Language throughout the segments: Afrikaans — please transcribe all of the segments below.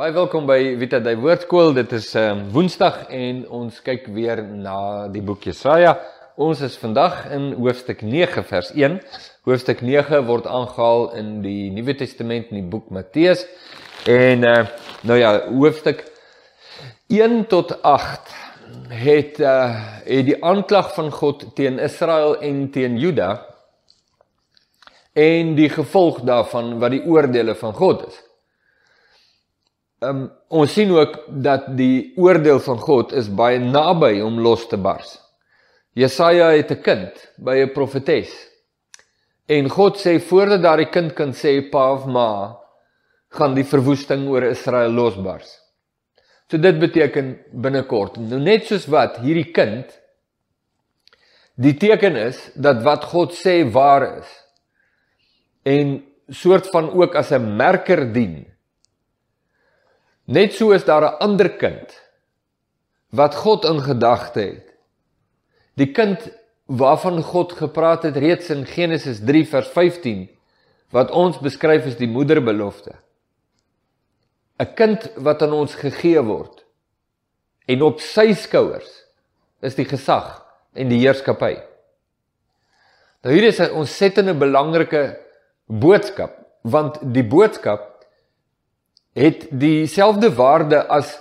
Baie welkom by Vita Dei Woordskool. Dit is um, Woensdag en ons kyk weer na die boek Jesaja. Ons is vandag in hoofstuk 9 vers 1. Hoofstuk 9 word aangehaal in die Nuwe Testament in die boek Matteus. En uh, nou ja, hoofstuk 1 tot 8 het uh, het die aanklag van God teen Israel en teen Juda en die gevolg daarvan wat die oordeele van God is. Um, ons sien ook dat die oordeel van God is baie naby om los te bars. Jesaja het 'n kind by 'n profetes. En God sê voordat daardie kind kan sê pa of ma, gaan die verwoesting oor Israel losbars. So dit beteken binnekort. Nou net soos wat hierdie kind die teken is dat wat God sê waar is. En soort van ook as 'n merker dien Net so is daar 'n ander kind wat God in gedagte het. Die kind waarvan God gepraat het reeds in Genesis 3 vers 15 wat ons beskryf as die moederbelofte. 'n Kind wat aan ons gegee word en op sy skouers is die gesag en die heerskappy. Nou hier is 'n ontsettende belangrike boodskap want die boodskap het dieselfde waarde as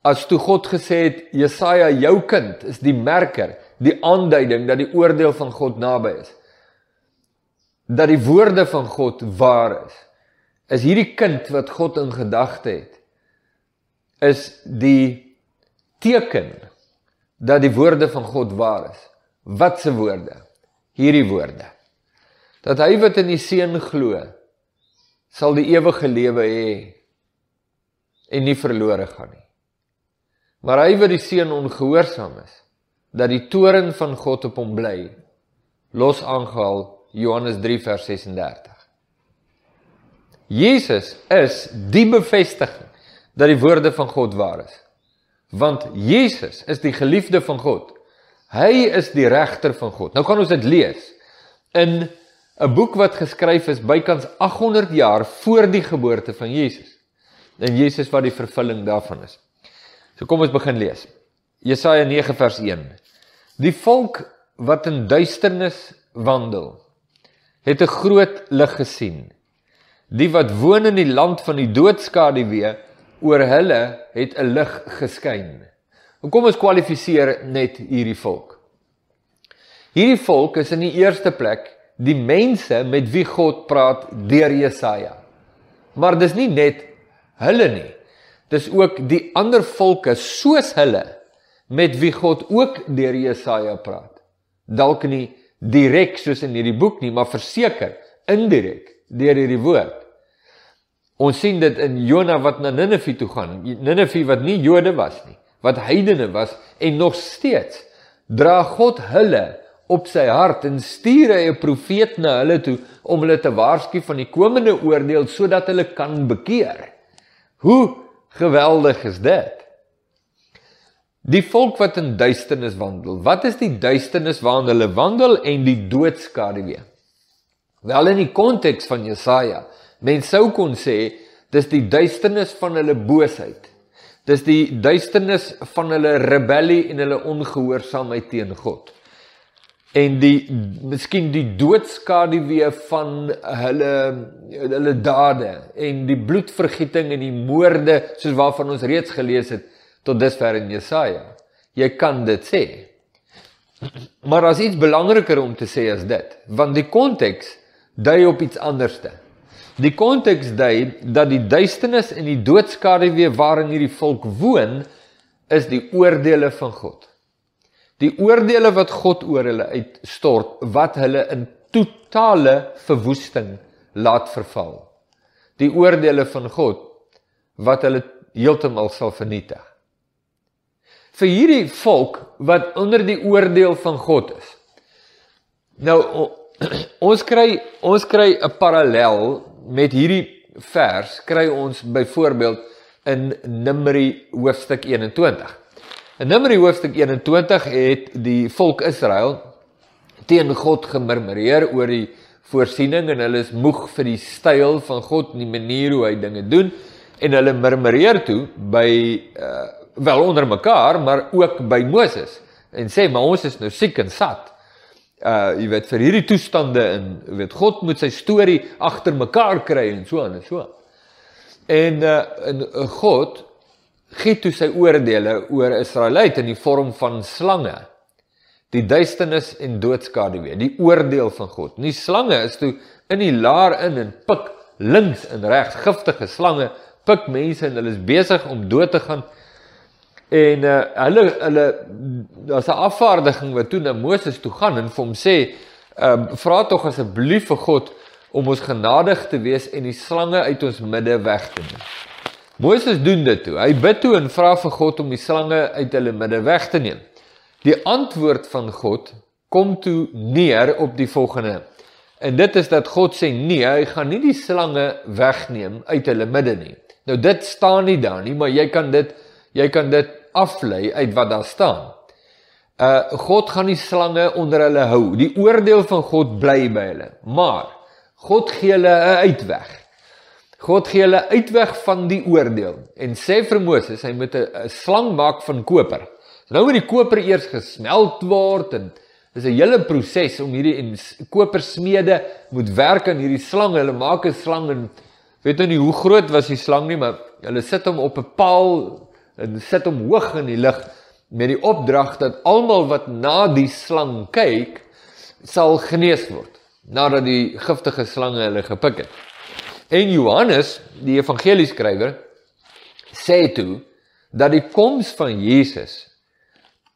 as toe God gesê het Jesaja jou kind is die merker, die aanduiding dat die oordeel van God naby is. Dat die woorde van God waar is. Is hierdie kind wat God in gedagte het is die teken dat die woorde van God waar is. Wat se woorde? Hierdie woorde. Dat hy wat in die seun glo sal die ewige lewe hê en nie verlore gaan nie. Maar hy wat die seun ongehoorsaam is, dat die toren van God op hom bly, los aangehaal Johannes 3 vers 36. Jesus is die bevestiging dat die woorde van God waar is. Want Jesus is die geliefde van God. Hy is die regter van God. Nou kan ons dit lees in 'n boek wat geskryf is bykans 800 jaar voor die geboorte van Jesus en Jesus wat die vervulling daarvan is. So kom ons begin lees. Jesaja 9 vers 1. Die volk wat in duisternis wandel, het 'n groot lig gesien. Die wat woon in die land van die doodskaduwee, oor hulle het 'n lig geskyn. Kom ons kwalifiseer net hierdie volk. Hierdie volk is in die eerste plek die mense met wie God praat deur Jesaja. Maar dis nie net hulle nie. Dis ook die ander volke soos hulle met wie God ook deur Jesaja praat. Dalk nie direk soos in hierdie boek nie, maar verseker indirek deur hierdie woord. Ons sien dit in Jona wat na Ninive toe gaan. Ninive wat nie Jode was nie, wat heidene was en nog steeds dra God hulle op sy hart en stuur hy 'n profeet na hulle toe om hulle te waarsku van die komende oordeel sodat hulle kan bekeer. Hoe geweldig is dit? Die volk wat in duisternis wandel. Wat is die duisternis waarin hulle wandel en die doodskaduwee? Wel in die konteks van Jesaja, mens sou kon sê dis die duisternis van hulle boosheid. Dis die duisternis van hulle rebellie en hulle ongehoorsaamheid teen God en die miskien die doodskaduwee van hulle hulle dade en die bloedvergieting en die moorde soos waarvan ons reeds gelees het tot dusver in Jesaja. Jy kan dit sê. Maar as iets belangriker om te sê as dit, want die konteks dui op iets anderste. Die konteks dui dat die duisternis en die doodskaduwee waarin hierdie volk woon is die oordeele van God die oordeele wat God oor hulle uitstort wat hulle in totale verwoesting laat verval. Die oordeele van God wat hulle heeltemal sal vernietig. Vir hierdie volk wat onder die oordeel van God is. Nou ons kry ons kry 'n parallel met hierdie vers kry ons byvoorbeeld in Numeri hoofstuk 21. In Numeri hoofstuk 21 het die volk Israel teen God gemurmureer oor die voorsiening en hulle is moeg vir die styl van God en die manier hoe hy dinge doen En hulle murmureer toe by uh wel onder mekaar, maar ook by Moses en sê maar ons is nou siek en sat. Uh jy weet vir hierdie toestande en jy weet God moet sy storie agter mekaar kry en so aan en so. En uh en uh, God gee toe sy oordeele oor Israeliete in die vorm van slange. Die duisternis en doodskade weer, die oordeel van God. Die slange is toe in die laar in en pik links en regs giftige slange pik mense en hulle is besig om dood te gaan. En uh, hulle hulle daar's 'n afvaardiging wat toe na Moses toe gaan en vir hom sê, "Ehm uh, vra tog asseblief vir God om ons genadig te wees en die slange uit ons midde weg te neem." Moses doen dit toe. Hy bid toe en vra vir God om die slange uit hulle midde weg te neem. Die antwoord van God kom toe neer op die volgende En dit is dat God sê nee, hy gaan nie die slange wegneem uit hulle midde nie. Nou dit staan nie daar nie, maar jy kan dit jy kan dit aflei uit wat daar staan. Uh God gaan die slange onder hulle hou. Die oordeel van God bly by hulle. Maar God gee hulle 'n uitweg. God gee hulle uitweg van die oordeel en sê vir Moses hy moet 'n slang maak van koper. Nou moet die koper eers gesmelt word en Dis 'n hele proses om hierdie en kopersmede moet werk aan hierdie slang. Hulle maak 'n slang en weet nou nie hoe groot was die slang nie, maar hulle sit hom op 'n paal en sit hom hoog in die lug met die opdrag dat almal wat na die slang kyk sal genees word nadat die giftige slange hulle gepik het. En Johannes, die evangelieskrywer, sê toe dat die koms van Jesus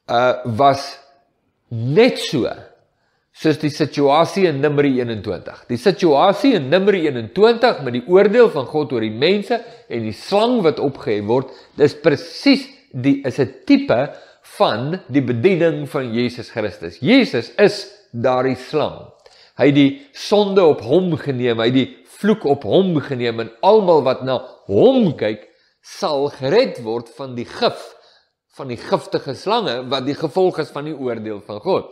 uh was net so soos die situasie in Numeri 21. Die situasie in Numeri 21 met die oordeel van God oor die mense en die slang wat opgehef word, dis presies die is 'n tipe van die bediening van Jesus Christus. Jesus is daardie slang. Hy het die sonde op hom geneem, hy het die vloek op hom geneem en almal wat na hom kyk, sal gered word van die gif van die giftige slange wat die gevolg is van die oordeel van God.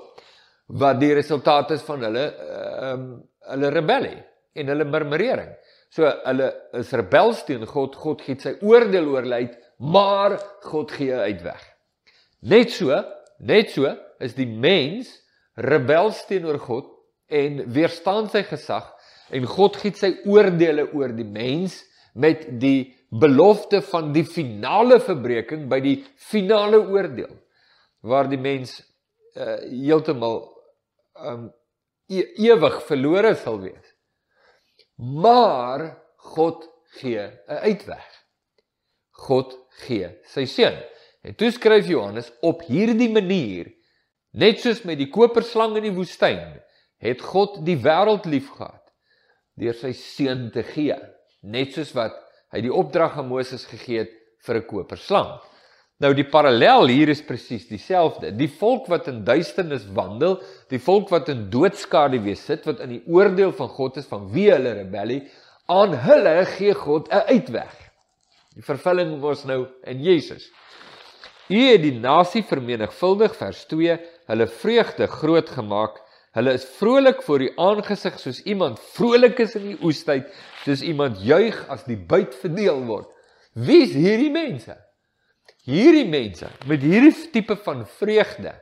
Wat die resultaat is van hulle ehm um, hulle rebellie en hulle murmurering. So hulle is rebels teen God. God gee sy oordeel oor hulle uit, maar God gee uitweg. Net so, net so is die mens rebels teenoor God en weerstaan sy gesag en God gee sy oordeele oor die mens met die belofte van die finale verbreeking by die finale oordeel waar die mens uh, heeltemal um e ewig verlore sal wees. Maar God gee 'n uitweg. God gee sy seun. En toe skryf Johannes op hierdie manier net soos met die koperslang in die woestyn het God die wêreld liefgehad deur sy seun te gee net soos wat hy die opdrag aan Moses gegee het vir 'n koperslang. Nou die parallel hier is presies dieselfde. Die volk wat in duisternis wandel, die volk wat in doodskade wees sit, wat in die oordeel van God is van wie hulle rebellie, aan hulle gee God 'n uitweg. Die vervulling was nou in Jesus. U het die nasie vermenigvuldig vers 2, hulle vreugde groot gemaak. Hulle is vrolik voor die aangesig soos iemand vrolik is in die oestyd soos iemand juig as die buit verdeel word. Wie is hierdie mense? Hierdie mense met hierdie tipe van vreugde.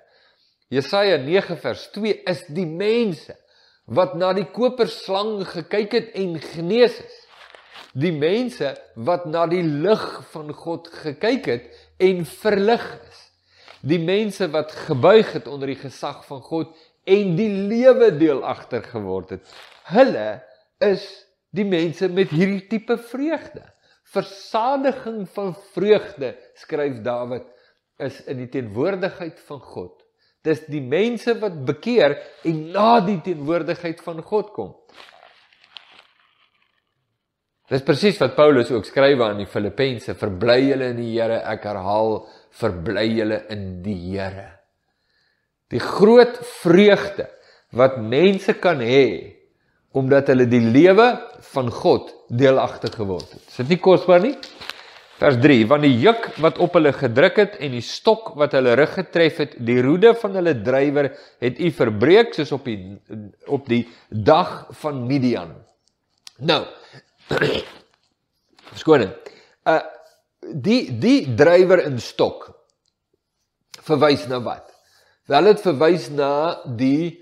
Jesaja 9 vers 2 is die mense wat na die koperslang gekyk het en genees is. Die mense wat na die lig van God gekyk het en verlig is. Die mense wat gebuig het onder die gesag van God en die lewe deel agter geword het. Hulle is die mense met hierdie tipe vreugde. Versadiging van vreugde, skryf Dawid, is in die teenwoordigheid van God. Dis die mense wat bekeer en na die teenwoordigheid van God kom. Dis presies wat Paulus ook skryf aan die Filippense, verbly julle in die Here, ek herhaal, verbly julle in die Here. Die groot vreugde wat mense kan hê omdat hulle die lewe van God deelagtig geword het. Is dit nie kosbaar nie? Vers 3: Want die juk wat op hulle gedruk het en die stok wat hulle rug getref het, die roede van hulle drywer het u verbreek soos op die op die dag van Midian. Nou. Verskoning. Uh die die drywer in stok verwys na wat? Wel dit verwys na die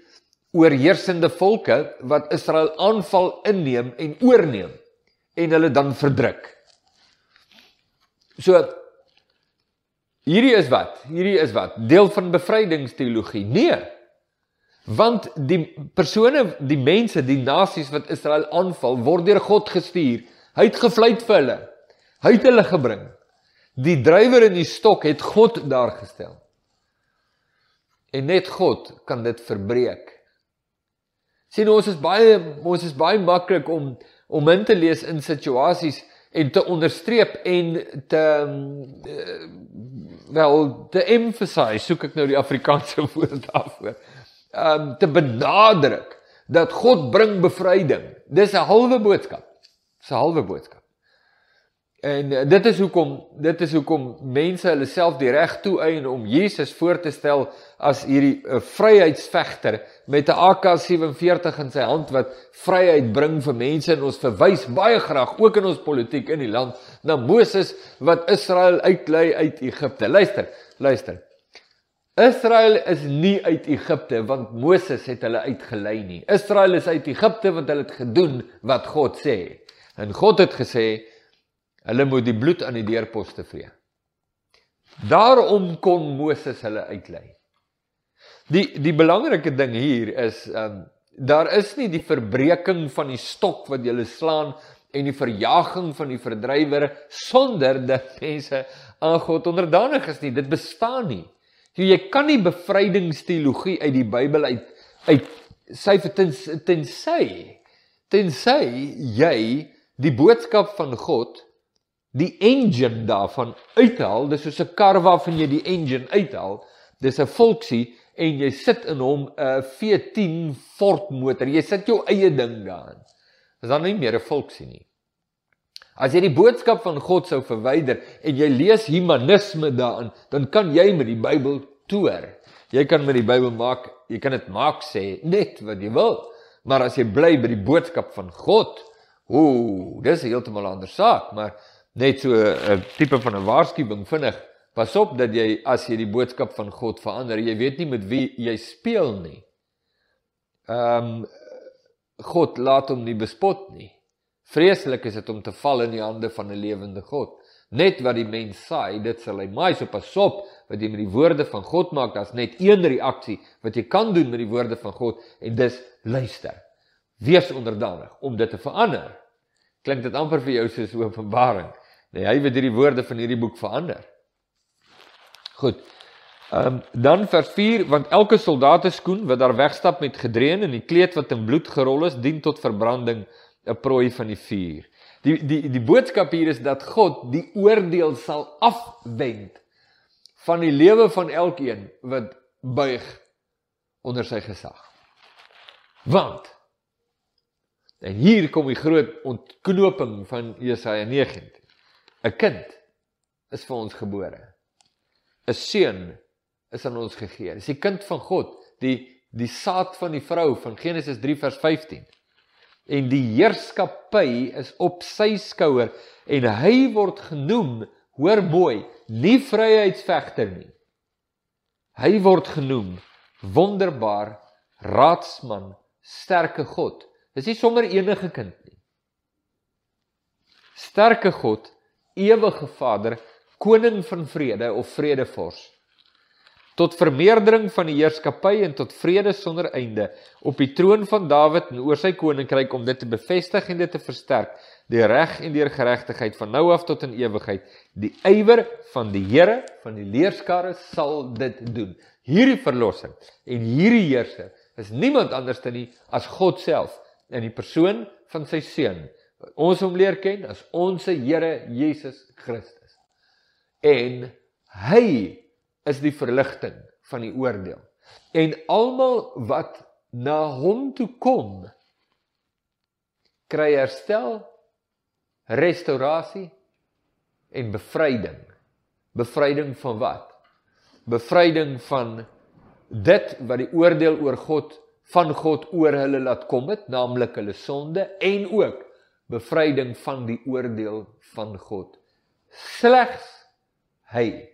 oorheersende volke wat Israel aanval inneem en oorneem en hulle dan verdruk. So hierdie is wat? Hierdie is wat? Deel van bevrydingsteologie. Nee. Want die persone, die mense, die nasies wat Israel aanval, word deur God gestuur. Hy het gevleit vir hulle. Hy het hulle gebring. Die drywer in die stok het God daar gestel. En net God kan dit verbreek. Sien ons is baie ons is baie maklik om om in te lees in situasies en te onderstreep en te uh, wel te emphasize soek ek nou die Afrikaanse woord daarvoor um te benadruk dat God bring bevryding. Dis 'n halwe boodskap. Dis 'n halwe boodskap. En uh, dit is hoekom dit is hoekom mense hulle self die reg toeëien om Jesus voor te stel as hierdie uh, vryheidsvegter met 'n AK47 in sy hand wat vryheid bring vir mense en ons verwys baie graag ook in ons politiek in die land na Moses wat Israel uitlei uit Egipte. Luister, luister. Israel is nie uit Egipte want Moses het hulle uitgelei nie. Israel is uit Egipte want hulle het gedoen wat God sê. En God het gesê hulle moet die bloed aan die deurposte vee. Daarom kon Moses hulle uitlei. Die die belangrike ding hier is um daar is nie die verbreeking van die stok wat jy slaan en die verjaging van die verdrywer sonder dat mense aan God onderdanig is nie. Dit bestaan nie. So jy kan nie bevrydingsteologie uit die Bybel uit uit sy tensy tensy tensy jy die boodskap van God die engine daarvan uithaal dis soos 'n kar waarvan jy die engine uithaal dis 'n volksie en jy sit in hom 'n V10 Ford motor jy sit jou eie ding daarin is dan nie meer 'n volksie nie As jy die boodskap van God sou verwyder en jy lees humanisme daarin, dan kan jy met die Bybel toer. Jy kan met die Bybel maak, jy kan dit maak sê net wat jy wil. Maar as jy bly by die boodskap van God, ooh, dis 'n heeltemal ander saak, maar net so 'n tipe van 'n waarskuwing vinnig. Pas op dat jy as jy die boodskap van God verander, jy weet nie met wie jy speel nie. Ehm um, God laat hom nie bespot nie. Vreeslik is dit om te val in die hande van 'n lewende God. Net wat die mens saai, dit sal hy maai. So pas op wat jy met die woorde van God maak. Daar's net een reaksie wat jy kan doen met die woorde van God en dis luister. Wees onderdanig om dit te verander. Klink dit amper vir jou soos Openbaring? Nee, hy weet hierdie woorde van hierdie boek verander. Goed. Ehm um, dan vers 4 want elke soldaat se skoen wat daar wegstap met gedreun en die kleed wat in bloed gerol is dien tot verbranding 'n prooi van die vuur. Die die die boodskap hier is dat God die oordeel sal afwend van die lewe van elkeen wat buig onder sy gesag. Want en hier kom die groot ontknoping van Jesaja 19. 'n Kind is vir ons gebore. 'n Seun is aan ons gegee. Dis die kind van God, die die saad van die vrou van Genesis 3 vers 15 en die heerskappy is op sy skouer en hy word genoem hoor mooi nie vryheidsvegter nie hy word genoem wonderbaar raadsman sterke god dis nie sommer enige kind nie sterke god ewige vader koning van vrede of vredevors tot vermeerdering van die heerskappy en tot vrede sonder einde op die troon van Dawid en oor sy koninkryk om dit te bevestig en dit te versterk die reg en die geregtigheid van nou af tot in ewigheid. Die ywer van die Here van die leerskare sal dit doen. Hierdie verlossing en hierdie heerser is niemand anders dan nie as God self in die persoon van sy seun ons hom leer ken as ons Here Jesus Christus en hy is die verligting van die oordeel. En almal wat na hom toe kom kry herstel, restaurasie en bevryding. Bevryding van wat? Bevryding van dit wat die oordeel oor God van God oor hulle laat kom het, naamlik hulle sonde en ook bevryding van die oordeel van God Slegs hy.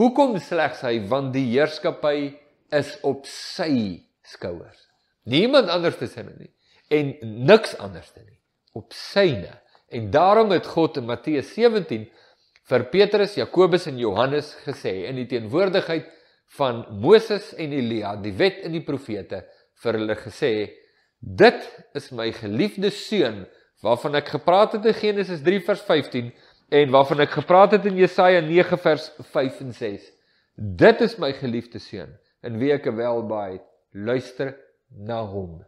Hoekom slegs hy? Want die heerskappy is op sy skouers. Niemand anders te sinne nie en niks anders te nie op syne. En daarom het God in Matteus 17 vir Petrus, Jakobus en Johannes gesê in die teenwoordigheid van Moses en Elia, die wet en die profete, vir hulle gesê: "Dit is my geliefde seun waarvan ek gepraat het in Genesis 3 vers 15 en waarvan ek gepraat het in Jesaja 9 vers 5 en 6. Dit is my geliefde seun in wie ek welbaai luister na hom."